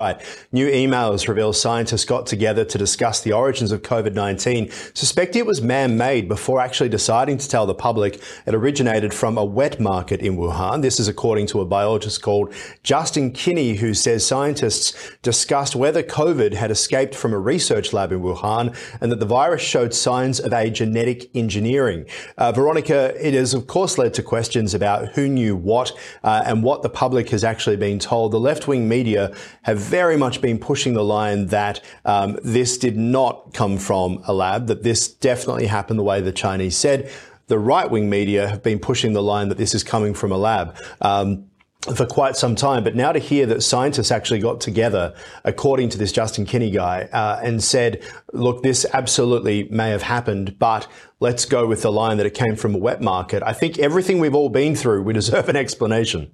Right. New emails reveal scientists got together to discuss the origins of COVID 19, suspect it was man made before actually deciding to tell the public it originated from a wet market in Wuhan. This is according to a biologist called Justin Kinney, who says scientists discussed whether COVID had escaped from a research lab in Wuhan and that the virus showed signs of a genetic engineering. Uh, Veronica, it has, of course, led to questions about who knew what uh, and what the public has actually been told. The left wing media have very much been pushing the line that um, this did not come from a lab, that this definitely happened the way the Chinese said. The right wing media have been pushing the line that this is coming from a lab. Um, for quite some time. But now to hear that scientists actually got together, according to this Justin Kinney guy, uh, and said, look, this absolutely may have happened, but let's go with the line that it came from a wet market. I think everything we've all been through, we deserve an explanation.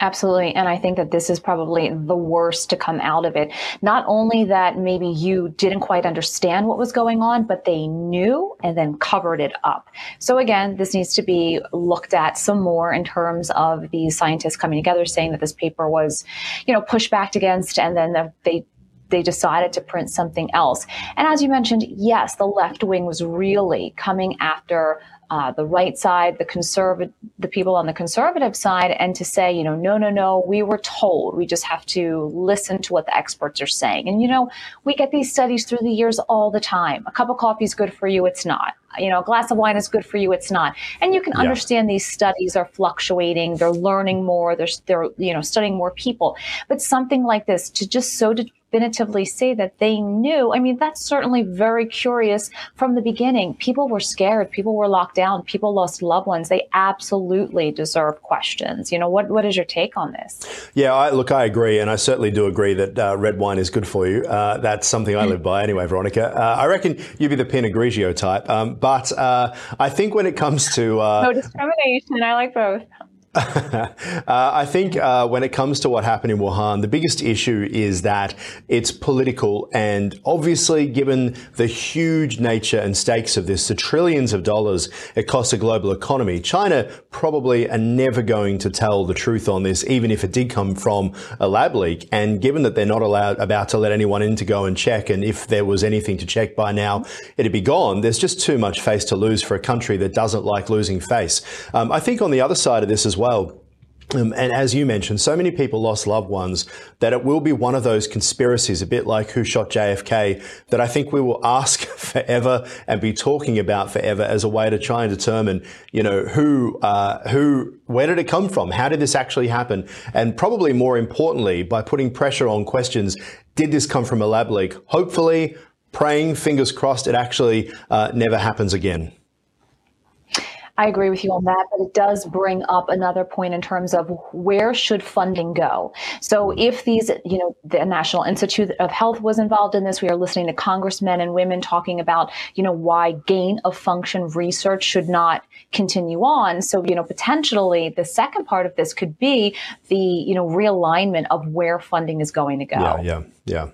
Absolutely. And I think that this is probably the worst to come out of it. Not only that maybe you didn't quite understand what was going on, but they knew and then covered it up. So again, this needs to be looked at some more in terms of these scientists coming together saying that this paper was, you know, pushed back against and then they they decided to print something else. And as you mentioned, yes, the left wing was really coming after uh, the right side, the conservative, the people on the conservative side, and to say, you know, no, no, no, we were told. We just have to listen to what the experts are saying. And you know, we get these studies through the years all the time. A cup of coffee is good for you. It's not. You know, a glass of wine is good for you. It's not. And you can yeah. understand these studies are fluctuating. They're learning more. They're, they're, you know, studying more people. But something like this to just so to definitively say that they knew. I mean, that's certainly very curious from the beginning. People were scared. People were locked down. People lost loved ones. They absolutely deserve questions. You know, what, what is your take on this? Yeah, I, look, I agree. And I certainly do agree that uh, red wine is good for you. Uh, that's something I live by anyway, Veronica. Uh, I reckon you'd be the Pinot Grigio type. Um, but uh, I think when it comes to. Uh, no discrimination. I like both. Uh, I think uh, when it comes to what happened in Wuhan, the biggest issue is that it's political. And obviously, given the huge nature and stakes of this, the trillions of dollars it costs a global economy, China probably are never going to tell the truth on this, even if it did come from a lab leak. And given that they're not allowed about to let anyone in to go and check, and if there was anything to check by now, it'd be gone. There's just too much face to lose for a country that doesn't like losing face. Um, I think on the other side of this as well, well. Um, and as you mentioned, so many people lost loved ones that it will be one of those conspiracies, a bit like who shot JFK, that I think we will ask forever and be talking about forever as a way to try and determine, you know, who, uh, who, where did it come from? How did this actually happen? And probably more importantly, by putting pressure on questions, did this come from a lab leak? Hopefully, praying, fingers crossed, it actually uh, never happens again. I agree with you on that, but it does bring up another point in terms of where should funding go. So if these, you know, the National Institute of Health was involved in this, we are listening to congressmen and women talking about, you know, why gain of function research should not continue on. So, you know, potentially the second part of this could be the, you know, realignment of where funding is going to go. Yeah, yeah, yeah.